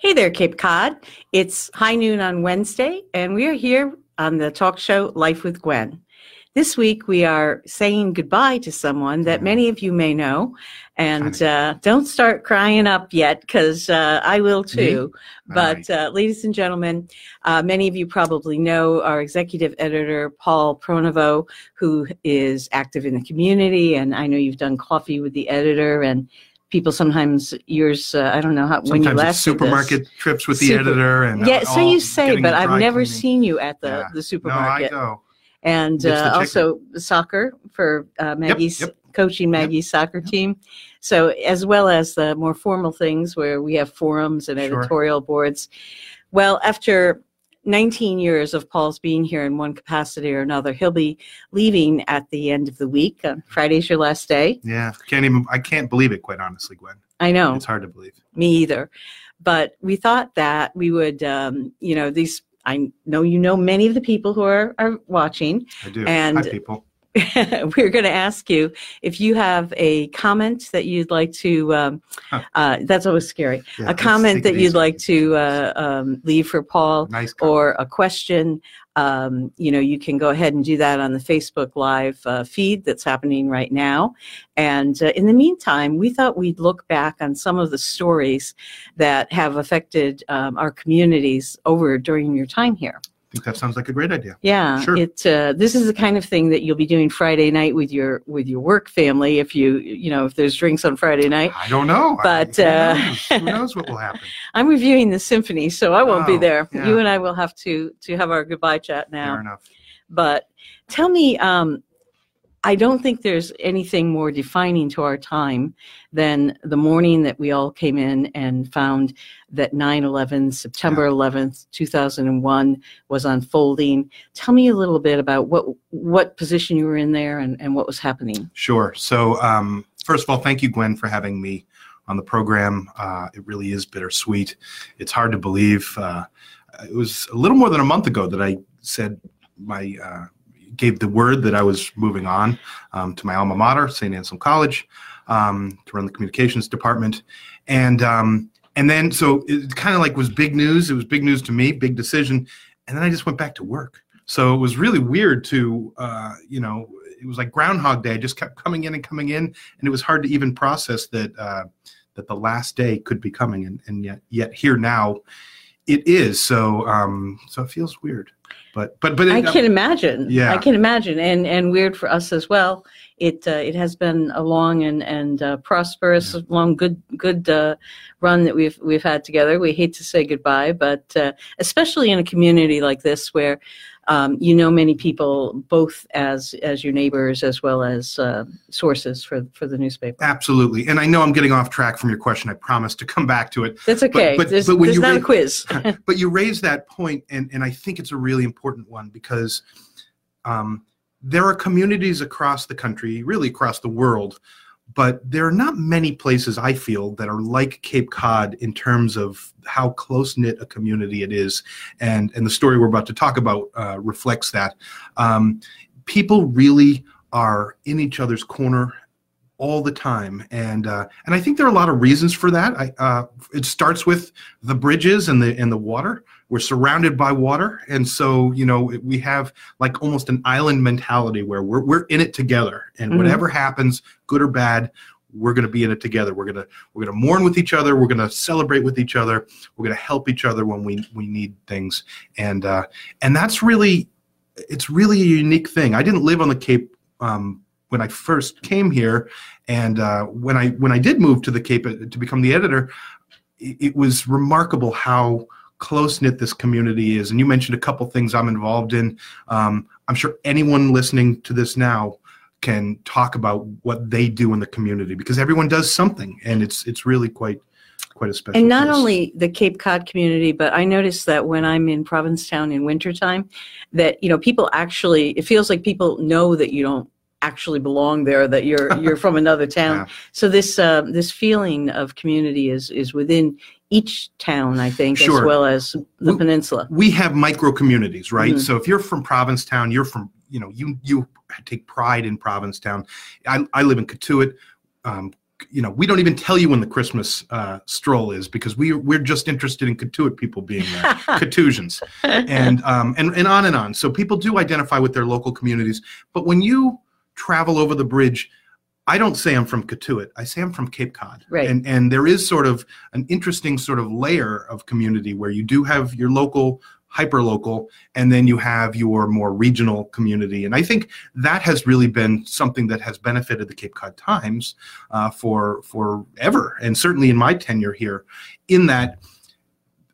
Hey there, Cape Cod. It's high noon on Wednesday, and we are here on the talk show Life with Gwen. This week, we are saying goodbye to someone that many of you may know. And uh, don't start crying up yet, because uh, I will too. But, uh, ladies and gentlemen, uh, many of you probably know our executive editor, Paul Pronovost, who is active in the community. And I know you've done coffee with the editor and people sometimes yours uh, i don't know how when you Sometimes last did this. supermarket trips with the Super- editor and yeah uh, so you say but i've never cleaning. seen you at the, Yeah. the No, I supermarket go. and uh, also soccer for uh, Maggie's yep. coaching Maggie's soccer team. So as well as the more formal things where we have forums and Sure. editorial boards. Well, after 19 years of Paul's being here in one capacity or another, he'll be leaving at the end of the week. Uh, Friday's your last day. Yeah, can't even. I can't believe it. Quite honestly, Gwen, I know. it's hard to believe. me either. But we thought that we would, um, you know, these. I know you know many of the people who are, are watching. I do. And- Hi, people. we're going to ask you if you have a comment that you'd like to. Um, Huh. uh, that's always scary. Yeah, a comment that you'd like to uh, um, leave for Paul, Nice. or a question. Um, you know, you can go ahead and do that on the Facebook Live uh, feed that's happening right now. And uh, in the meantime, we thought we'd look back on some of the stories that have affected um, our communities over during your time here. I think that sounds like a great idea. Yeah, Sure. it uh, this is the kind of thing that you'll be doing Friday night with your with your work family if you you know if there's drinks on Friday night. I don't know. I- But, who, uh, knows? who knows what will happen? I'm reviewing the symphony, so I won't be Oh, there. yeah. You and I will have to to have our goodbye chat now. Fair enough. But tell me, um, I don't think there's anything more defining to our time than the morning that we all came in and found that 9/11, September 11th, 2001, was unfolding. Tell me a little bit about what what position you were in there and, and what was happening. Sure. So, um, first of all, thank you, Gwen, for having me on the program. Uh, it really is bittersweet. It's hard to believe. Uh, it was a little more than a month ago that I said my uh, gave the word that I was moving on um, to my alma mater, St. Anselm College, um, to run the communications department, and um, and then so it kind of like was big news. It was big news to me, big decision, and then I just went back to work. So it was really weird to, uh, you know, it was like Groundhog Day. I just kept coming in and coming in, and it was hard to even process that uh, that the last day could be coming, and, and yet yet here now, it is. So um, so it feels weird, but but but I it, can imagine. Yeah. I can imagine, and and weird for us as well. It uh, it has been a long and and uh, prosperous, long good good uh, run that we've we've had together. We hate to say goodbye, but uh, especially in a community like this where. Um, you know many people, both as as your neighbors as well as uh, sources for for the newspaper. absolutely. And I know I'm getting off track from your question. I promise to come back to it. That's okay. but- there's but when there's you not a quiz. but you raise that point, and, and I think it's a really important one because um, there are communities across the country, really across the world, but there are not many places I feel that are like Cape Cod in terms of how close knit a community it is, and and the story we're about to talk about uh, reflects that. Um, people really are in each other's corner all the time and uh, and I think there are a lot of reasons for that. I, uh, it starts with the bridges and the and the water. We're surrounded by water, and so you know we have like almost an island mentality where we're we're in it together, and Mhm. whatever happens, good or bad, we're going to be in it together. We're gonna we're gonna mourn with each other. We're gonna celebrate with each other. We're gonna help each other when we we need things, and uh, and that's really it's really a unique thing. I didn't live on the Cape um, when I first came here, and uh, when I when I did move to the Cape uh, to become the editor, it, it was remarkable how close knit this community is. And you mentioned a couple things I'm involved in. Um, I'm sure anyone listening to this now can talk about what they do in the community because everyone does something, and it's it's really quite quite a special. And not place. only the Cape Cod community, but I noticed that when I'm in Provincetown in wintertime, that, you know, people actually, it feels like people know that you don't actually belong there, that you're, you're from another town. Yeah. So this, uh, this feeling of community is, is within each town, I think, as well as the We- peninsula. we have micro communities, right? Mhm. So if you're from Provincetown, you're from, you know, you you take pride in Provincetown. I, I live in Cotuit. Um, you know, we don't even tell you when the Christmas uh, stroll is because we we're just interested in Cotuit people being there, Katusians, and um, and and on and on. So people do identify with their local communities, but when you travel over the bridge. I don't say I'm from Cotuit. I say I'm from Cape Cod. Right. And and there is sort of an interesting sort of layer of community where you do have your local hyper local and then you have your more regional community and i think that has really been something that has benefited the cape cod times uh, for forever and certainly in my tenure here in that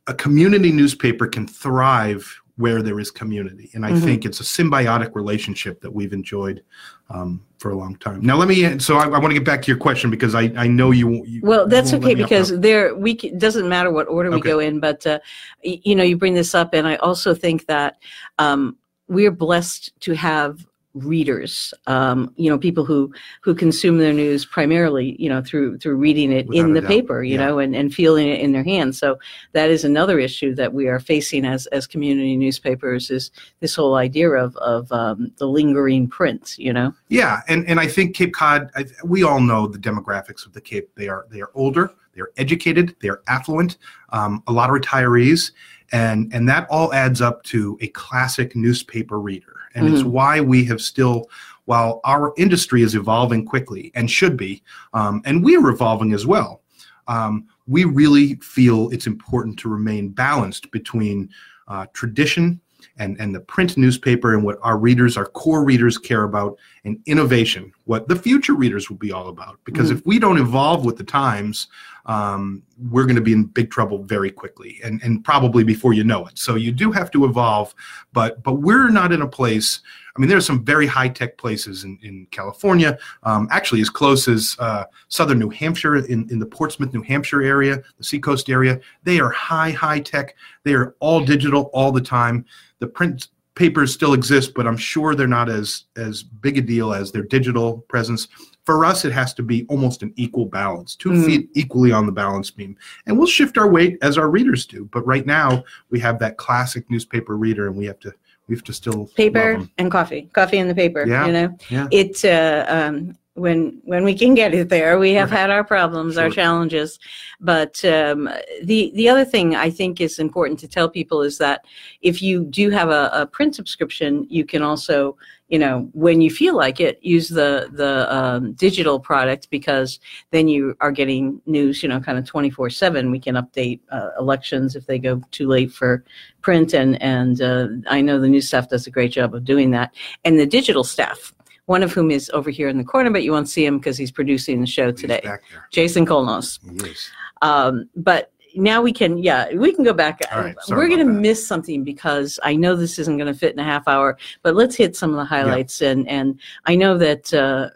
a community newspaper can thrive where there is community and i Mhm. think it's a symbiotic relationship that we've enjoyed um, for a long time now let me so i, I want to get back to your question because i, I know you, you Well, that's won't okay let me off the- because there we c- doesn't matter what order we Okay. go in, but uh, you know you bring this up, and I also think that um, we're blessed to have readers. Um, you know, people who who consume their news primarily, you know, through through reading it Without in the doubt. paper, you Yeah. know, and, and feeling it in their hands. So that is another issue that we are facing as as community newspapers is this whole idea of of um, the lingering print. You know, Yeah, and, and I think Cape Cod. I, we all know the demographics of the Cape. They are they are older, they are educated, they are affluent, um, a lot of retirees, and and that all adds up to a classic newspaper reader. And it's why we have still, while our industry is evolving quickly and should be, um, and we are evolving as well. Um, we really feel it's important to remain balanced between uh, tradition and, and the print newspaper and what our readers, our core readers care about, and innovation, what the future readers will be all about. Because if we don't evolve with the times, um, we're going to be in big trouble very quickly, and, and probably before you know it. So you do have to evolve, but but we're not in a place. I mean, there are some very high tech places in, in California, um, actually as close as uh, southern New Hampshire, in, in the Portsmouth, New Hampshire area, the seacoast area. They are high, high tech. They are all digital all the time. The print papers still exist, but I'm sure they're not as as big a deal as their digital presence. For us, it has to be almost an equal balance, two Mm. feet equally on the balance beam, and we'll shift our weight as our readers do. But right now, we have that classic newspaper reader, and we have to we have to still paper and coffee, coffee and the paper. Yeah, You know, yeah. it uh, um, when when we can get it there, we have Right. had our problems, our challenges. But um, the the other thing I think is important to tell people is that if you do have a, a print subscription, you can also you know when you feel like it use the the um, digital product because then you are getting news you know kind of 24 7 we can update uh, elections if they go too late for print and and uh, i know the news staff does a great job of doing that and the digital staff one of whom is over here in the corner but you won't see him because he's producing the show today jason kolnos He is. um, but now we can, yeah, we can go back. Right, We're going to miss something because I know this isn't going to fit in a half hour, but let's hit some of the highlights. And, and I know that uh,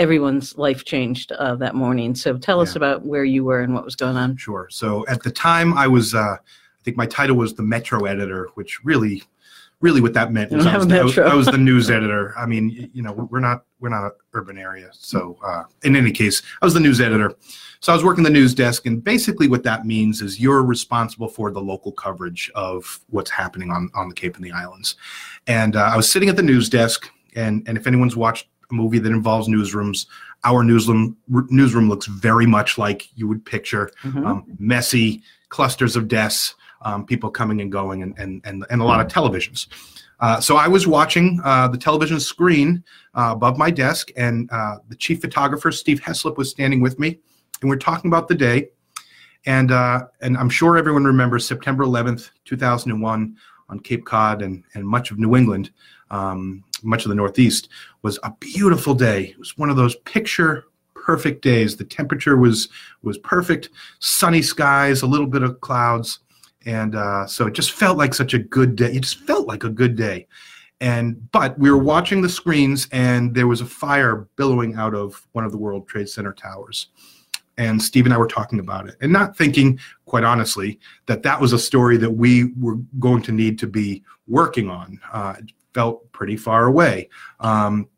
everyone's life changed uh, that morning. So tell us about where you were and what was going on. Sure. So at the time, I was, uh, I think my title was the Metro editor, which really, really what that meant was I was, a I was, I was the news editor. I mean, you know, we're not, we're not an urban area. So uh, in any case, I was the news editor. So I was working the news desk, and basically what that means is you're responsible for the local coverage of what's happening on, on the Cape and the islands. And uh, I was sitting at the news desk, and, and if anyone's watched a movie that involves newsrooms, our newsroom newsroom looks very much like you would picture Mhm. um, messy clusters of desks, um, people coming and going, and, and, and, and a lot of televisions. Uh, so I was watching uh, the television screen uh, above my desk, and uh, the chief photographer, Steve Heslop, was standing with me, and we're talking about the day. And, uh, and I'm sure everyone remembers September 11th, 2001, on Cape Cod and, and much of New England, um, much of the Northeast, was a beautiful day. It was one of those picture perfect days. The temperature was was perfect, sunny skies, a little bit of clouds, and uh, so it just felt like such a good day. It just felt like a good day. And but we were watching the screens, and there was a fire billowing out of one of the World Trade Center towers. and Steve and I were talking about it, and not thinking, quite honestly, that that was a story that we were going to need to be working on. Uh, it felt pretty far away. Um,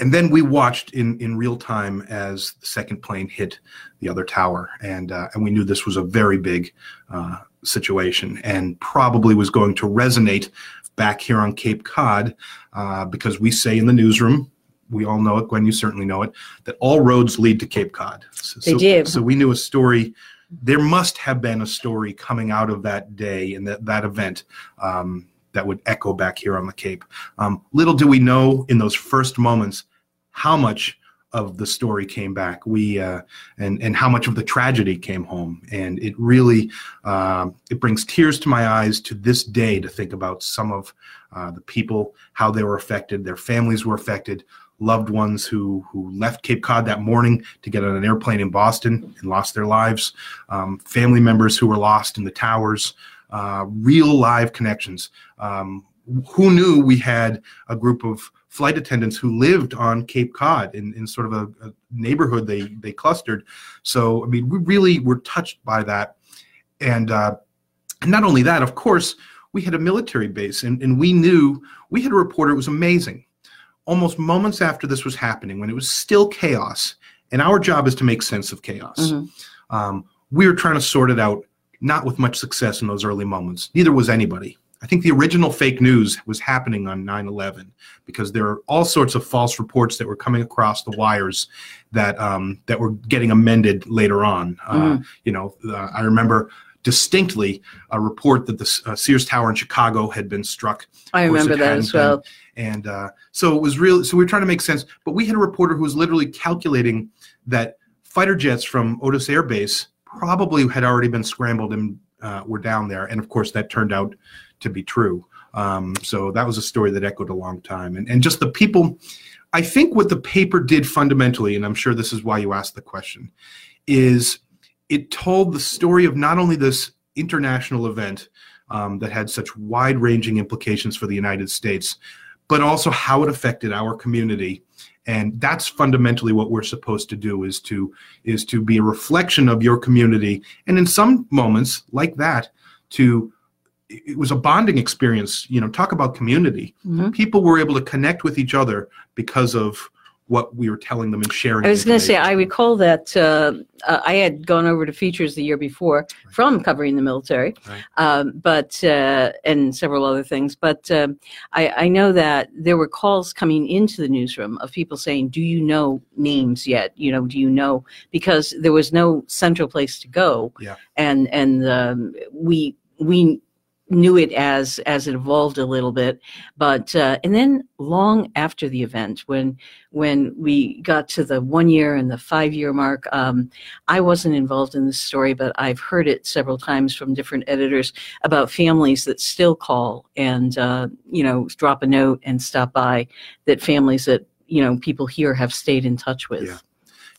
and then we watched in, in real time as the second plane hit the other tower, and uh, and we knew this was a very big uh, situation and probably was going to resonate back here on Cape Cod uh, because we say in the newsroom we all know it. Gwen, you certainly know it. That all roads lead to Cape Cod. So, they do. So we knew a story. There must have been a story coming out of that day and that that event um, that would echo back here on the Cape. Um, little do we know in those first moments how much of the story came back. We uh, and and how much of the tragedy came home, and it really uh, it brings tears to my eyes to this day to think about some of uh, the people, how they were affected, their families were affected, loved ones who who left Cape Cod that morning to get on an airplane in Boston and lost their lives, um, family members who were lost in the towers, uh, real live connections. Um, who knew we had a group of flight attendants who lived on Cape Cod in, in sort of a, a neighborhood they they clustered. So I mean, we really were touched by that, and uh, and not only that, of course, we had a military base, and, and we knew we had a reporter. It was amazing almost moments after this was happening, when it was still chaos, and our job is to make sense of chaos, mm-hmm. um, we were trying to sort it out, not with much success in those early moments. Neither was anybody. I think the original fake news was happening on 9 11 because there are all sorts of false reports that were coming across the wires that um, that were getting amended later on. Uh, mm-hmm. Uh, you know, uh, I remember distinctly a report that the uh, Sears Tower in Chicago had been struck. I remember that as well. And uh, so it was real. So we were trying to make sense, but we had a reporter who was literally calculating that fighter jets from Otis Air Base probably had already been scrambled and uh, were down there. And of course, that turned out to be true. Um, so that was a story that echoed a long time. And, and just the people, I think what the paper did fundamentally, and I'm sure this is why you asked the question, is it told the story of not only this international event um, that had such wide ranging implications for the United States, but also how it affected our community and that's fundamentally what we're supposed to do is to is to be a reflection of your community and in some moments like that to it was a bonding experience you know talk about community mm-hmm. people were able to connect with each other because of what we were telling them and sharing. I was going to say, I recall that uh, uh, I had gone over to features the year before right. from covering the military, right. um, but uh, and several other things. But um, I, I, know that there were calls coming into the newsroom of people saying, "Do you know names yet? You know, do you know?" Because there was no central place to go, yeah. and and um, we we knew it as as it evolved a little bit but uh, and then long after the event when when we got to the one year and the five year mark um, i wasn't involved in this story but i've heard it several times from different editors about families that still call and uh, you know drop a note and stop by that families that you know people here have stayed in touch with. Yeah,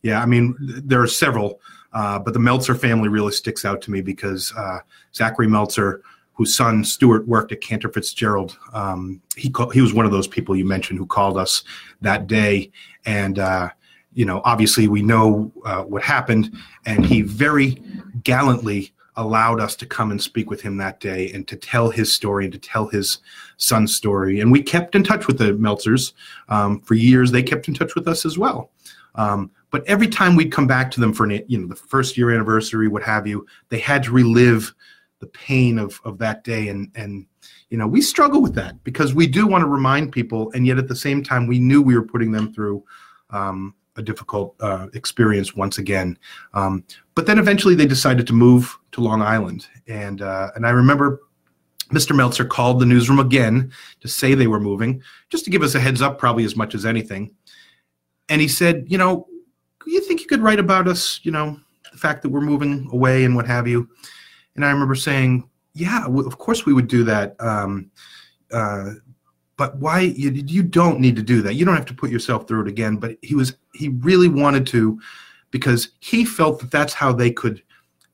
yeah i mean there are several uh, but the meltzer family really sticks out to me because uh, zachary meltzer whose son Stuart worked at Cantor Fitzgerald. Um, he call, he was one of those people you mentioned who called us that day, and uh, you know, obviously we know uh, what happened, and he very gallantly allowed us to come and speak with him that day and to tell his story and to tell his son's story. And we kept in touch with the Meltzers um, for years. They kept in touch with us as well. Um, but every time we'd come back to them for an, you know the first year anniversary, what have you, they had to relive the pain of of that day. And and you know we struggle with that because we do want to remind people and yet at the same time we knew we were putting them through um, a difficult uh, experience once again. Um, but then eventually they decided to move to long island. And uh, and i remember mr meltzer called the newsroom again to say they were moving just to give us a heads up probably as much as anything. And he said you know you think you could write about us you know the fact that we're moving away and what have you and I remember saying, "Yeah, of course we would do that." Um, uh, but why you, you don't need to do that you don't have to put yourself through it again but he was he really wanted to because he felt that that's how they could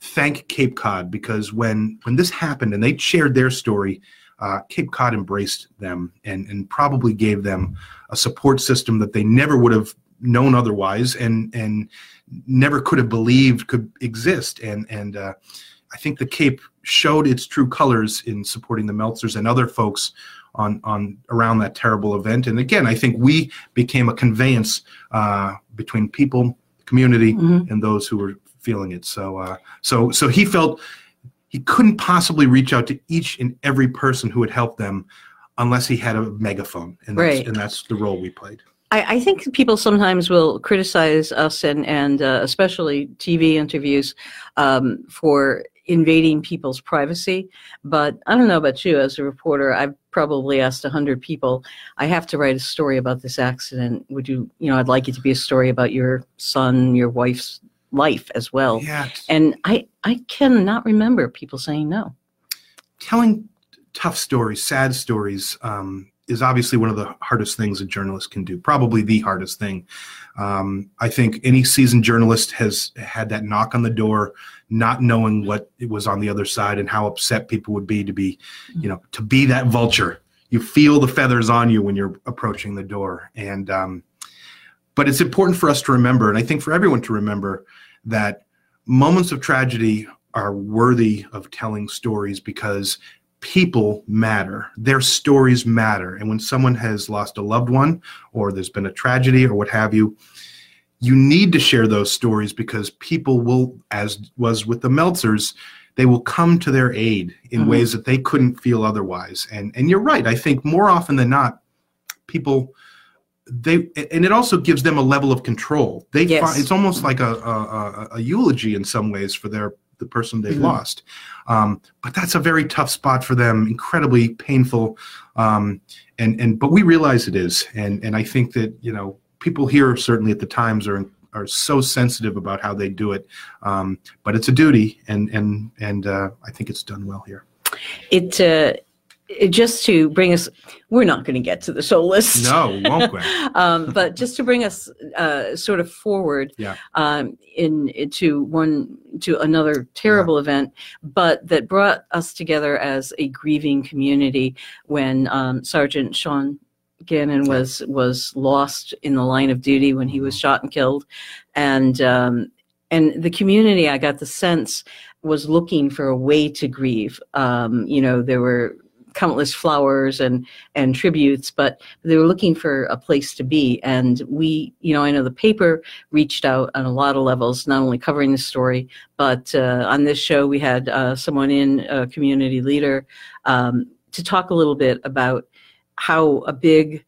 thank cape cod because when when this happened and they shared their story uh, cape cod embraced them and and probably gave them a support system that they never would have known otherwise and and never could have believed could exist and and uh, I think the Cape showed its true colors in supporting the Meltzers and other folks on on around that terrible event. And again, I think we became a conveyance uh, between people, community, Mhm. and those who were feeling it. So uh, so so he felt he couldn't possibly reach out to each and every person who had helped them unless he had a megaphone, and that's, Right. and that's the role we played. I, I think people sometimes will criticize us and and uh, especially TV interviews um, for invading people's privacy. But I don't know about you as a reporter. I've probably asked a hundred people. I have to write a story about this accident. Would you? You know, I'd like it to be a story about your son, your wife's life as well. Yeah, And I I cannot remember people saying no. telling tough stories, sad stories, um, is obviously one of the hardest things a journalist can do. Probably the hardest thing. Um, I think any seasoned journalist has had that knock on the door, not knowing what it was on the other side and how upset people would be to be, you know, to be that vulture. You feel the feathers on you when you're approaching the door, and um, but it's important for us to remember, and I think for everyone to remember that moments of tragedy are worthy of telling stories because people matter. Their stories matter. And when someone has lost a loved one or there's been a tragedy or what have you, you need to share those stories because people will, as was with the Meltzers, they will come to their aid in Mhm. ways that they couldn't feel otherwise. And and you're right. I think more often than not, people they and it also gives them a level of control. They Yes. find it's almost like a, a, a eulogy in some ways for their the person they've Mhm. lost. Um, but that's a very tough spot for them, incredibly painful. Um, and and but we realize it is, and and I think that you know people here certainly at the Times are are so sensitive about how they do it. Um, but it's a duty, and and and uh, I think it's done well here. It, uh, it just to bring us. We're not going to get to the show list. No, won't Gwen. um, but just to bring us uh, sort of forward Yeah. um, in into one to another terrible event, but that brought us together as a grieving community when um, Sergeant Sean Gannon was was lost in the line of duty when he was shot and killed, and um, and the community I got the sense was looking for a way to grieve. Um, you know, there were countless flowers and and tributes, but they were looking for a place to be. And we, you know, I know the paper reached out on a lot of levels, not only covering the story, but uh, on this show we had uh, someone in, a community leader, um, to talk a little bit about how a big,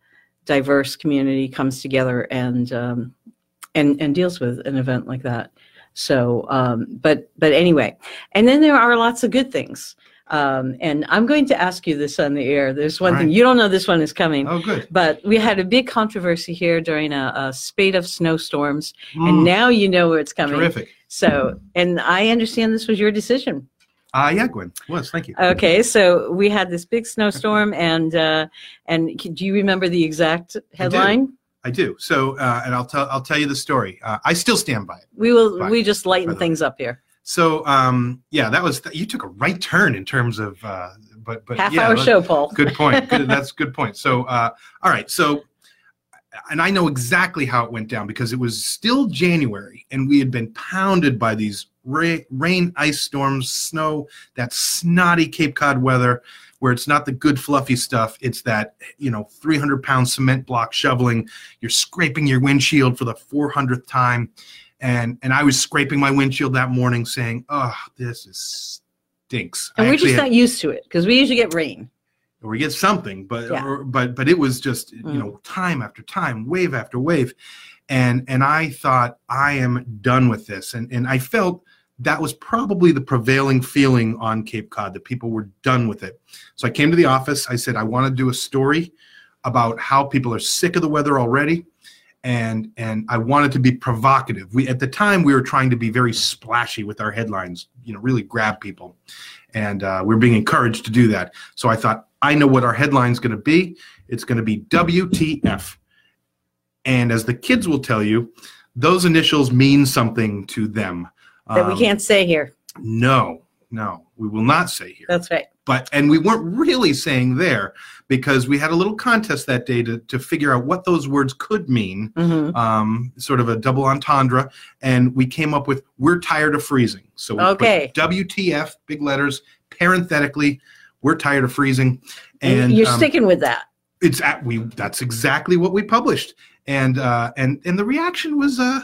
diverse community comes together and um, and and deals with an event like that. So, um, but but anyway, and then there are lots of good things. Um, and I'm going to ask you this on the air. There's one All thing you don't know. This one is coming. Oh, good. But we had a big controversy here during a, a spate of snowstorms, Mm, and now you know where it's coming. terrific. So, and I understand this was your decision. Uh, yeah, Gwen. It was. Thank you. Okay, so we had this big snowstorm, and uh, and do you remember the exact headline? I do. So, uh, and I'll tell I'll tell you the story. Uh, I still stand by it. We will. Fine. We just lighten By things up here. So, um, yeah, that was you took a right turn in terms of, uh, but but Half yeah, hour show, Paul. Good point. Good, that's a good point. So, uh, all right. So, and I know exactly how it went down because it was still January and we had been pounded by these ra- rain, ice storms, snow, that snotty Cape Cod weather where it's not the good fluffy stuff. It's that, you know, 300 pound cement block shoveling. You're scraping your windshield for the 400th time. And, and I was scraping my windshield that morning saying, oh, this is stinks. And I we're just had- not used to it because we usually get rain. or we get something but Yeah. or, but but it was just Mm. you know time after time wave after wave and and i thought i am done with this and and i felt that was probably the prevailing feeling on cape cod that people were done with it so i came to the office i said i want to do a story about how people are sick of the weather already and and i wanted to be provocative we at the time we were trying to be very splashy with our headlines you know really grab people and uh, we're being encouraged to do that so i thought I know what our headline's going to be. It's going to be WTF. And as the kids will tell you, those initials mean something to them. That we Um, can't say here. No, no. We will not say here. That's right. But and we weren't really saying there because we had a little contest that day to, to figure out what those words could mean, hmm um, sort of a double entendre, and we came up with "We're tired of freezing." So we Okay. put WTF, big letters, parenthetically, "We're tired of freezing," And, you're um, sticking with that. it's at we that's exactly what we published and uh and and the reaction was uh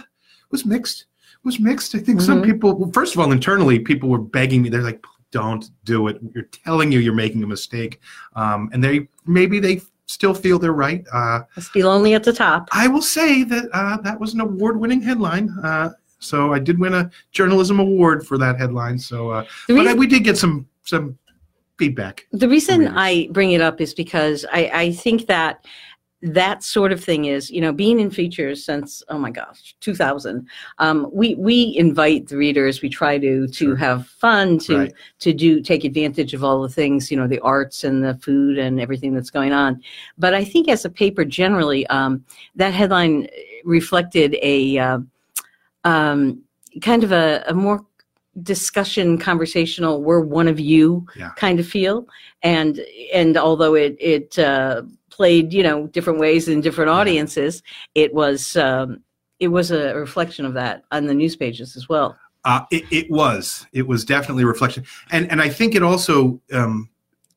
was mixed was mixed i think some Mhm. people well, first of all internally people were begging me they're like don't do it. You're telling you you're making a mistake. Um and they maybe they still feel they're right. Uh Must be lonely at the top. i will say that uh that was an award-winning headline. Uh so i did win a journalism award for that headline. So uh The but I, we did get some some feedback. The reason. I bring it up is because I, I think that that sort of thing is, you know, being in features since oh my gosh, 2000. Um, we we invite the readers. We try to to Sure. have fun, to Right. to do take advantage of all the things, you know, the arts and the food and everything that's going on. But I think as a paper generally, um, that headline reflected a uh, um, kind of a, a more discussion conversational we're one of you Yeah. kind of feel and and although it it uh, played you know different ways in different audiences it was um, it was a reflection of that on the news pages as well Uh, it, it was. It was definitely a reflection, and and I think it also um,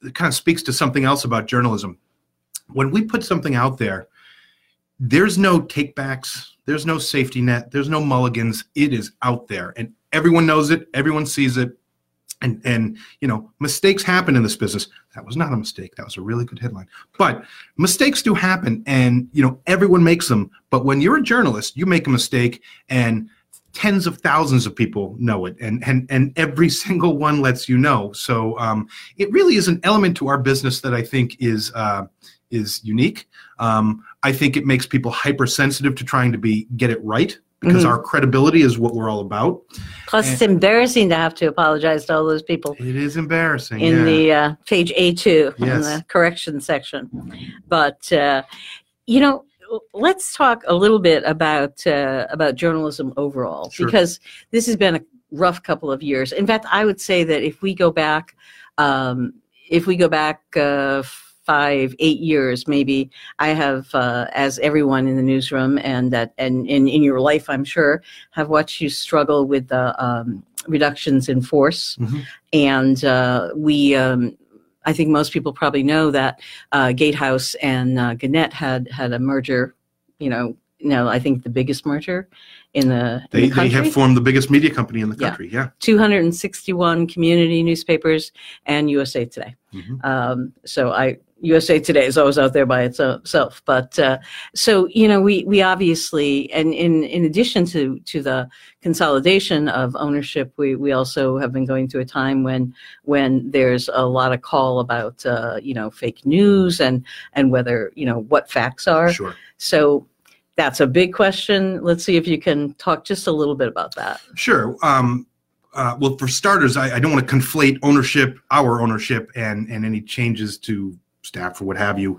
it kind of speaks to something else about journalism. When we put something out there, there's no takebacks, there's no safety net, there's no mulligans. It is out there, and everyone knows it. Everyone sees it, and and you know mistakes happen in this business. That was not a mistake. That was a really good headline. But mistakes do happen, and you know everyone makes them. But when you're a journalist, you make a mistake, and tens of thousands of people know it and and and every single one lets you know so um, it really is an element to our business that i think is uh, is unique um, i think it makes people hypersensitive to trying to be get it right because Mhm. our credibility is what we're all about plus it's embarrassing to have to apologize to all those people it is embarrassing in yeah. the uh, page A2 in the correction section. But uh, you know, let's talk a little bit about uh, about journalism overall Sure. because this has been a rough couple of years. In fact, I would say that if we go back, um, if we go back. Uh, five eight years maybe i have uh, as everyone in the newsroom and that and, and in your life i'm sure have watched you struggle with the um, reductions in force Mhm. and uh, we um, I think most people probably know that uh, Gatehouse and uh, Gannett had had a merger. You know, no, I think the biggest merger in the, in they, the they have formed the biggest media company in the country yeah 261 community newspapers and USA Today. Mhm. Um, so I USA Today is always out there by itself, but uh, so you know we we obviously and in in addition to to the consolidation of ownership, we we also have been going through a time when when there's a lot of call about uh, you know fake news and and whether you know what facts are. sure So that's a big question. Let's see if you can talk just a little bit about that. Sure. Um, uh, well, for starters, I, I don't want to conflate ownership, our ownership, and and any changes to staff or what have you.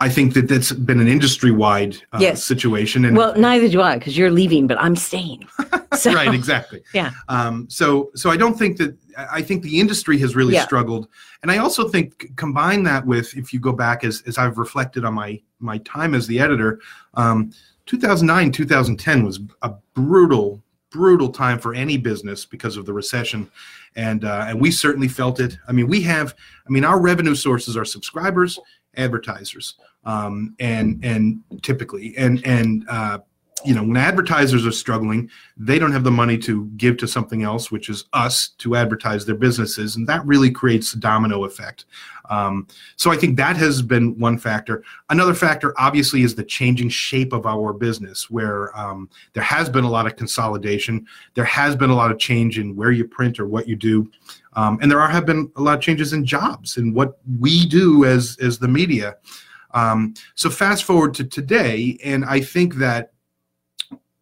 I think that that's been an industry-wide uh, Yes. situation. And Well, neither do I because you're leaving, but I'm staying. So, right, exactly. Yeah. Um, so, so I don't think that. I I think the industry has really Yeah. struggled, and I also think combine that with if you go back as as I've reflected on my my time as the editor, um, 2009, 2010 was a brutal, brutal time for any business because of the recession, and uh, and we certainly felt it. I mean, we have. I mean, our revenue sources are subscribers, advertisers, um, and and typically, and and uh, you know, when advertisers are struggling, they don't have the money to give to something else, which is us to advertise their businesses, and that really creates a domino effect. Um, so I think that has been one factor. Another factor, obviously, is the changing shape of our business, where um, there has been a lot of consolidation. There has been a lot of change in where you print or what you do, um, and there are, have been a lot of changes in jobs and what we do as as the media. Um, so fast forward to today, and I think that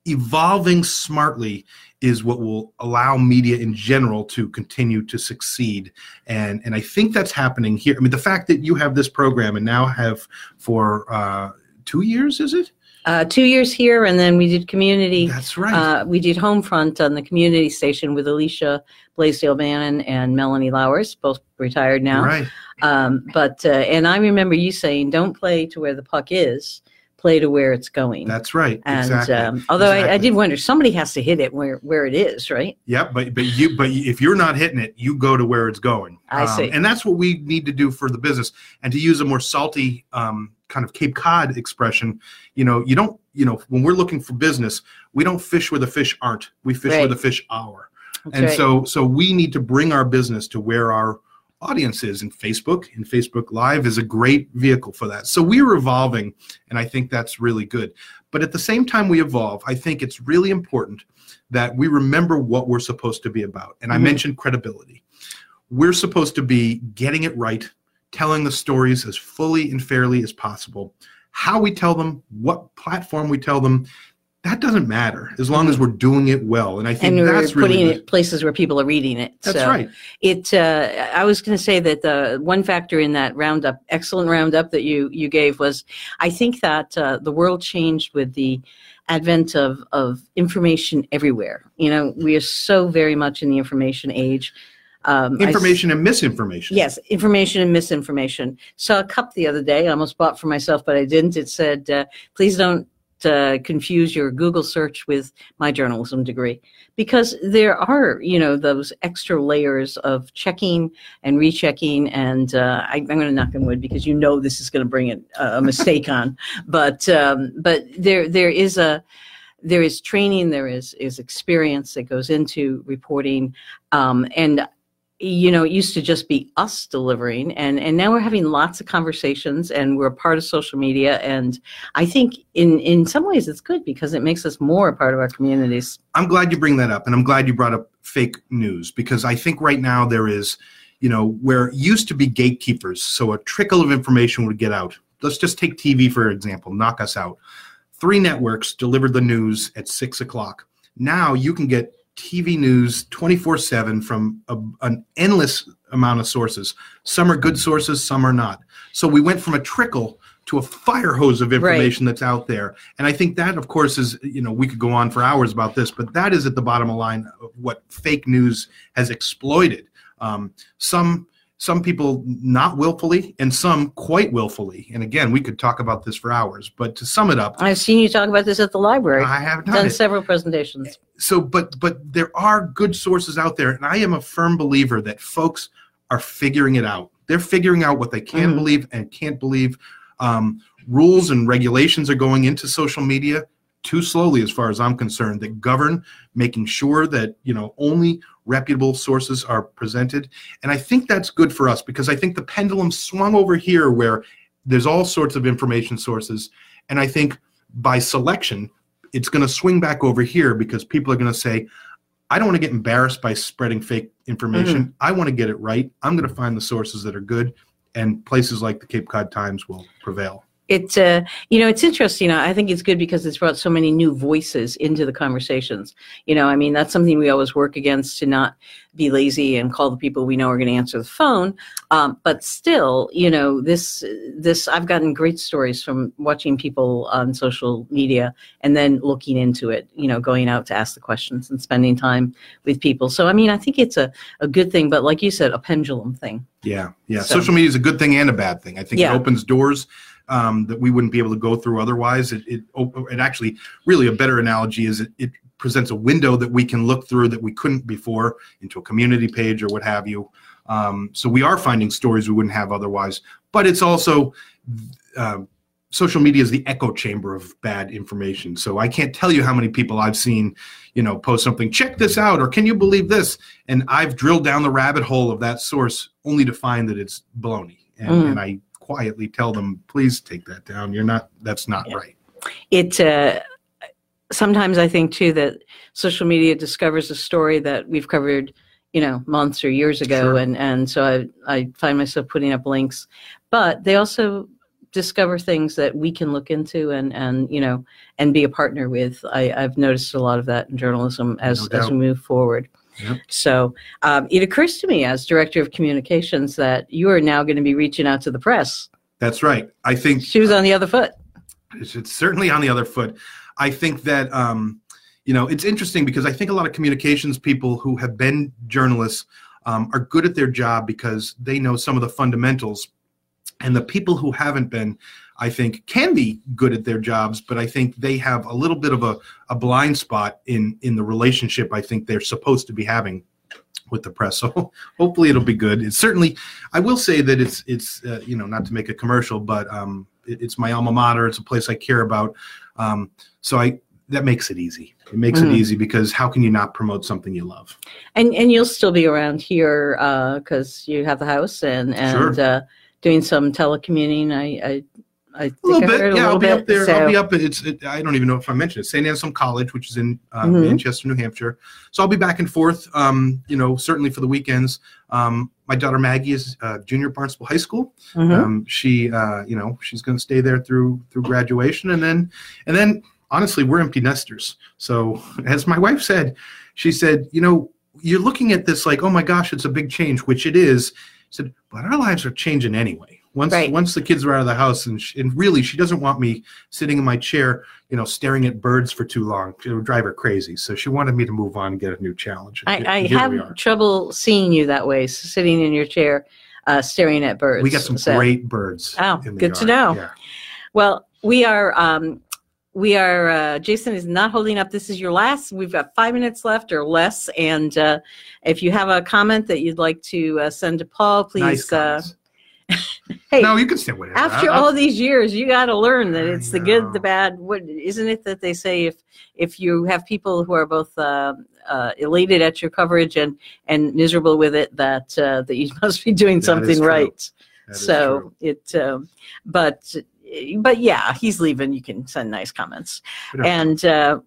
evolving smartly is what will allow media in general to continue to succeed and and i think that's happening here i mean the fact that you have this program and now have for uh two years is it Uh, two years here, and then we did community. That's right. Uh, we did Homefront on the community station with Alicia Blaisdell Bannon and Melanie Lowers, both retired now. right. Um, but uh, and I remember you saying, "Don't play to where the puck is, play to where it's going." That's right. and exactly. um, although I, I did wonder, somebody has to hit it where where it is, right? Yep, but but you but if you're not hitting it, you go to where it's going. Um, I see. and that's what we need to do for the business. And to use a more salty um, kind of Cape Cod expression, you know, you don't, you know, when we're looking for business, we don't fish where the fish aren't. We fish where the fish are. That's and right. so so we need to bring our business to where our audience is and facebook and facebook live is a great vehicle for that. So we're evolving and i think that's really good. But at the same time we evolve i think it's really important that we remember what we're supposed to be about. And i Mhm. mentioned credibility. We're supposed to be getting it right telling the stories as fully and fairly as possible. How we tell them what platform we tell them that doesn't matter as long as we're doing it well and i think Mm-hmm. and that's really putting the- it places where people are reading it. that's so right It. Uh, I was going to say that the one factor in that roundup, excellent roundup that you you gave was, I think that uh, the world changed with the advent of of information everywhere. You know, we are so very much in the information age. Um, I information and misinformation. Yes, information and misinformation. Saw a cup the other day. I almost bought for myself, but I didn't. It said, uh, "Please don't uh, confuse your Google search with my journalism degree," because there are, you know, those extra layers of checking and rechecking. And uh, I, I'm going to knock on wood because you know this is going to bring it, a mistake on. But um, but there there is a there is training, there is is experience that goes into reporting, um, and you know, it used to just be us delivering, and and now we're having lots of conversations, and we're a part of social media, and I think in in some ways it's good because it makes us more a part of our communities. I'm glad you bring that up, and I'm glad you brought up fake news because I think right now there is, you know, where it used to be gatekeepers, so a trickle of information would get out. Let's just take TV for example, knock us out. Three networks delivered the news at six o'clock. Now you can get TV news 24 7 from a, an endless amount of sources. Some are good sources, some are not. So we went from a trickle to a fire hose of information that's out there. And I think that, of course, is, you know, we could go on for hours about this, but that is at the bottom of line of what fake news has exploited. Um, some some people not willfully and some quite willfully. And again, we could talk about this for hours, but to sum it up, I've seen you talk about this at the library. I have done done several presentations. So but but there are good sources out there and i am a firm believer that folks are figuring it out. They're figuring out what they can Mhm. believe and can't believe. Um, rules and regulations are going into social media too slowly as far as i'm concerned that govern making sure that you know only reputable sources are presented. And i think that's good for us because i think the pendulum swung over here where there's all sorts of information sources. And i think by selection it's going to swing back over here because people are going to say, I don't want to get embarrassed by spreading fake information. Mm-hmm. I want to get it right. I'm going to find the sources that are good, and places like the Cape Cod Times will prevail. It, uh, you know, it's interesting. I think it's good because it's brought so many new voices into the conversations. You know, I mean, that's something we always work against to not be lazy and call the people we know are going to answer the phone. Um, but still, you know, this, this, I've gotten great stories from watching people on social media and then looking into it, you know, going out to ask the questions and spending time with people. So, I mean, I think it's a, a good thing, but like you said, a pendulum thing. Yeah, yeah. So- Social media is a good thing and a bad thing. I think Yeah. it opens doors um, that we wouldn't be able to go through otherwise. It, it, it actually, really, a better analogy is it, it presents a window that we can look through that we couldn't before into a community page or what have you. Um, so we are finding stories we wouldn't have otherwise. But it's also uh, social media is the echo chamber of bad information. So I can't tell you how many people I've seen, you know, post something, check this out, or can you believe this? And I've drilled down the rabbit hole of that source only to find that it's baloney. And, Mm. and I quietly tell them, please take that down. You're not, that's not Yeah. right. it uh, sometimes I think too that social media discovers a story that we've covered, you know, months or years ago, Sure. and and so I I find myself putting up links, but they also discover things that we can look into and and you know and be a partner with. I, I've noticed a lot of that in journalism as No as we move forward. Yep. So um, it occurs to me as director of communications that you are now going to be reaching out to the press. That's right. I think She was on the other foot. It's, it's certainly on the other foot. I think that um, you know it's interesting because I think a lot of communications people who have been journalists um, are good at their job because they know some of the fundamentals, and the people who haven't been, I think, can be good at their jobs, but I think they have a little bit of a, a blind spot in in the relationship I think they're supposed to be having with the press. So hopefully it'll be good. It's certainly, I will say that it's it's uh, you know not to make a commercial, but um, it, it's my alma mater. It's a place I care about. Um, so I that makes it easy. It makes Mhm. it easy because how can you not promote something you love? And and you'll still be around here because you have the house and and Sure. uh, doing some telecommuting. I I, I think A little bit, a yeah. little I'll be bit. up there. so- I'll be up. It's. It, I don't even know if I mentioned it. St. Anselm College, which is in uh, Mhm. Manchester, New Hampshire. So I'll be back and forth. Um, you know, certainly for the weekends. Um, my daughter Maggie is uh, junior at Barnstable High School. Mhm. Um, she, uh, you know, she's going to stay there through through graduation, and then and then honestly, we're empty nesters. So as my wife said, she said, you know, you're looking at this like, oh my gosh, it's a big change, which it is. She said, but our lives are changing anyway. Once Right. once the kids are out of the house, and, she, and really, she doesn't want me sitting in my chair, you know, staring at birds for too long. It would drive her crazy. So she wanted me to move on and get a new challenge. And I, I here have trouble seeing you that way, sitting in your chair, uh, staring at birds. We got some So- great birds. Oh, in the good to know. Yeah. Well, we are. Um, we are. Uh, Jason is not holding up. This is your last. We've got five minutes left or less. And uh, if you have a comment that you'd like to uh, send to Paul, please. Nice uh. hey, no, you can say whatever. after I- all these years, you got to learn that it's the good, the bad. What isn't it that they say if if you have people who are both uh, uh, elated at your coverage and and miserable with it, that uh, that you must be doing That something right That so it um, but but yeah he's leaving you can send nice comments and uh,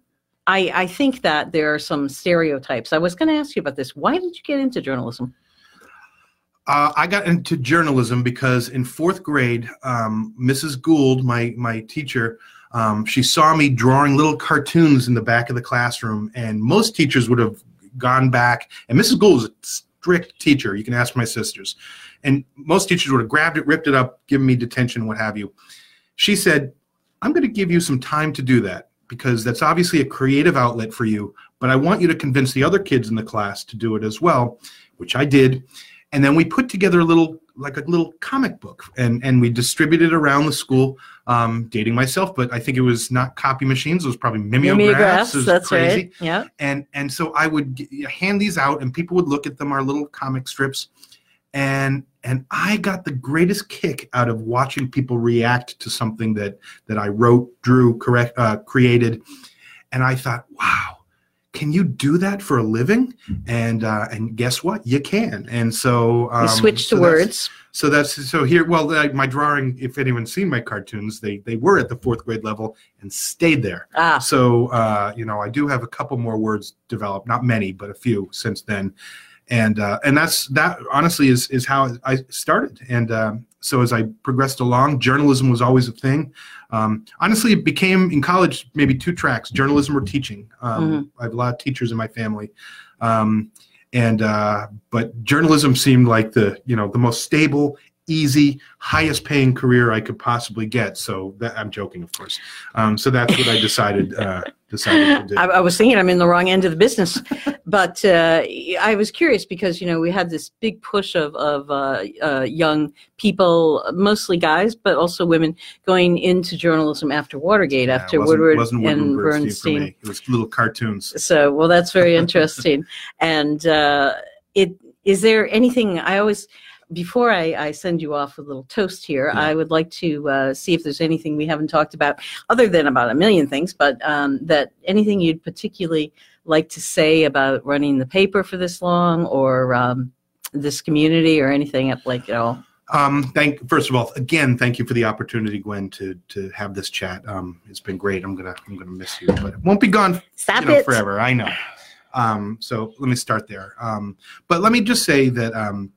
I, I think that there are some stereotypes. I was going to ask you about this. Why did you get into journalism? Uh, I got into journalism because in fourth grade, um, Mrs. Gould, my my teacher, um, she saw me drawing little cartoons in the back of the classroom, and most teachers would have gone back. And Mrs. Gould is a strict teacher. You can ask my sisters, and most teachers would have grabbed it, ripped it up, given me detention, what have you. She said, "I'm going to give you some time to do that because that's obviously a creative outlet for you, but I want you to convince the other kids in the class to do it as well," which I did and then we put together a little like a little comic book and and we distributed it around the school um, dating myself but i think it was not copy machines it was probably mimeographs, Mimeographs, that's crazy right. Yeah. and and so i would g- hand these out and people would look at them our little comic strips and and i got the greatest kick out of watching people react to something that that i wrote drew correct uh, created and i thought wow can you do that for a living and uh, and guess what you can and so um, You switch to so that's- words. so that's so here. Well, like my drawing. If anyone's seen my cartoons, they they were at the fourth grade level and stayed there. Ah, So uh, you know, I do have a couple more words developed, not many, but a few since then, and uh, and that's that. Honestly, is is how I started. And um, so as I progressed along, journalism was always a thing. Um, honestly, it became in college maybe two tracks: journalism or teaching. Um, I have a lot of teachers in my family. Um, and uh, but journalism seemed like the you know the most stable easy highest paying career i could possibly get. So that i'm joking of course. Um, so that's what i decided uh, decided to do. I, I was thinking I'm in the wrong end of the business, but uh, I was curious because you know we had this big push of of uh, uh, young people, mostly guys, but also women, going into journalism after Watergate, Yeah, after wasn't- Woodward wasn't Woodward and Bernstein for me. it was little cartoons. So, well, that's very interesting. and uh, it is there anything I always before I, I send you off with a little toast here, Yeah. I would like to uh, see if there's anything we haven't talked about, other than about a million things, but um, that anything you'd particularly like to say about running the paper for this long, or um, this community, or anything at like at all. um, thank first of all again thank you for the opportunity gwen to to have this chat um, it's been great i'm gonna i'm gonna miss you but it won't be gone Stop you know, it! forever. I know. Um, so let me start there. Um, but let me just say that um,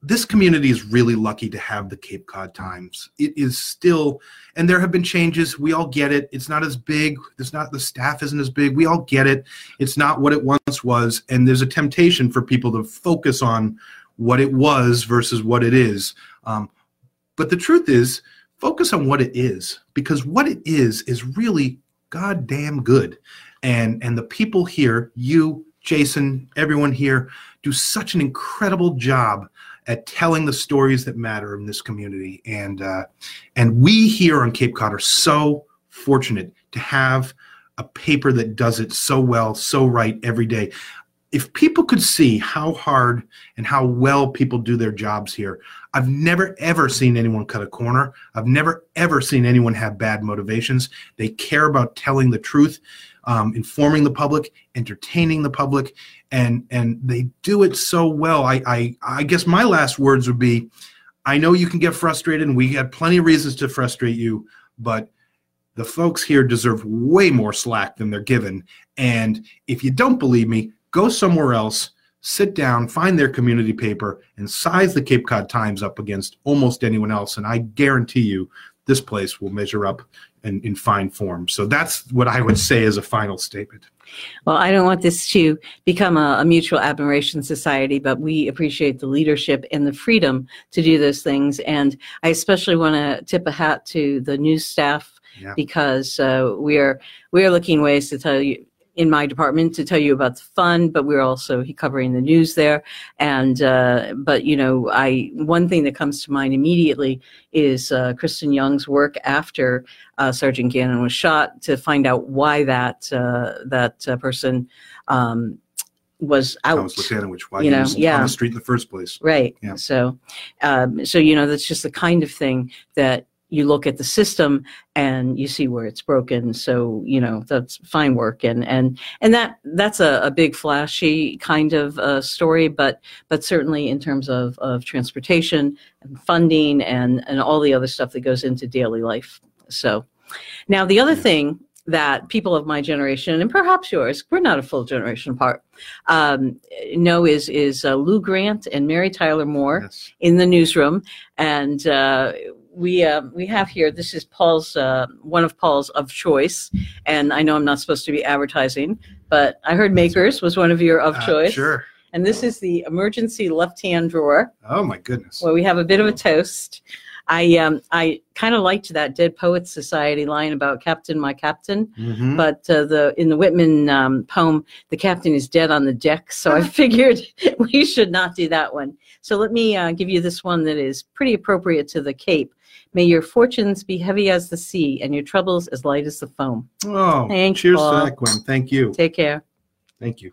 this community is really lucky to have the Cape Cod Times. It is still, and there have been changes. We all get it. It's not as big. It's not the staff isn't as big. We all get it. It's not what it once was, and there's a temptation for people to focus on what it was versus what it is. Um, but the truth is, focus on what it is because what it is is really goddamn good. And and the people here, you, Jason, everyone here, do such an incredible job at telling the stories that matter in this community. And uh, and we here on Cape Cod are so fortunate to have a paper that does it so well, so right every day. If people could see how hard and how well people do their jobs here, I've never ever seen anyone cut a corner. I've never ever seen anyone have bad motivations. They care about telling the truth, um, informing the public, entertaining the public, and and they do it so well. I, I I guess my last words would be, I know you can get frustrated, and we have plenty of reasons to frustrate you, but the folks here deserve way more slack than they're given. And if you don't believe me, go somewhere else, sit down, find their community paper, and size the Cape Cod Times up against almost anyone else. And I guarantee you, this place will measure up in, in fine form. So that's what I would say as a final statement. Well, I don't want this to become a, a, mutual admiration society, but we appreciate the leadership and the freedom to do those things. And I especially want to tip a hat to the news staff yeah. because uh, we are we are looking ways to tell you in my department to tell you about the fund, but we're also covering the news there. And uh, but you know, I one thing that comes to mind immediately is uh, Kristen Young's work after uh, Sergeant Gannon was shot to find out why that uh, that uh, person. Um, was out. Thomas Latanowich, why you know, was yeah. on the street in the first place. Right. Yeah. So, um, so you know, that's just the kind of thing that you look at the system and you see where it's broken. So you know that's fine work. And and and that that's a, a big flashy kind of uh, story but but certainly in terms of of transportation and funding and and all the other stuff that goes into daily life. So now the other thing that people of my generation and perhaps yours we're not a full generation apart um, know is is uh, lou grant and mary tyler moore yes. in the newsroom. And uh, we uh, we have here. This is Paul's uh, one of Paul's of choice, and I know I'm not supposed to be advertising, but I heard Makers was one of your of uh, choice. Sure. And this is the emergency left-hand drawer. Oh my goodness! Where we have a bit of a toast. I um I kind of liked that Dead Poets Society line about Captain, my captain, mm-hmm. but uh, the in the Whitman um, poem, the captain is dead on the deck. So I figured we should not do that one. So let me uh, give you this one that is pretty appropriate to the Cape. May your fortunes be heavy as the sea and your troubles as light as the foam. Oh, Thanks, cheers Paul. to that, Gwen. Thank you. Take care. Thank you.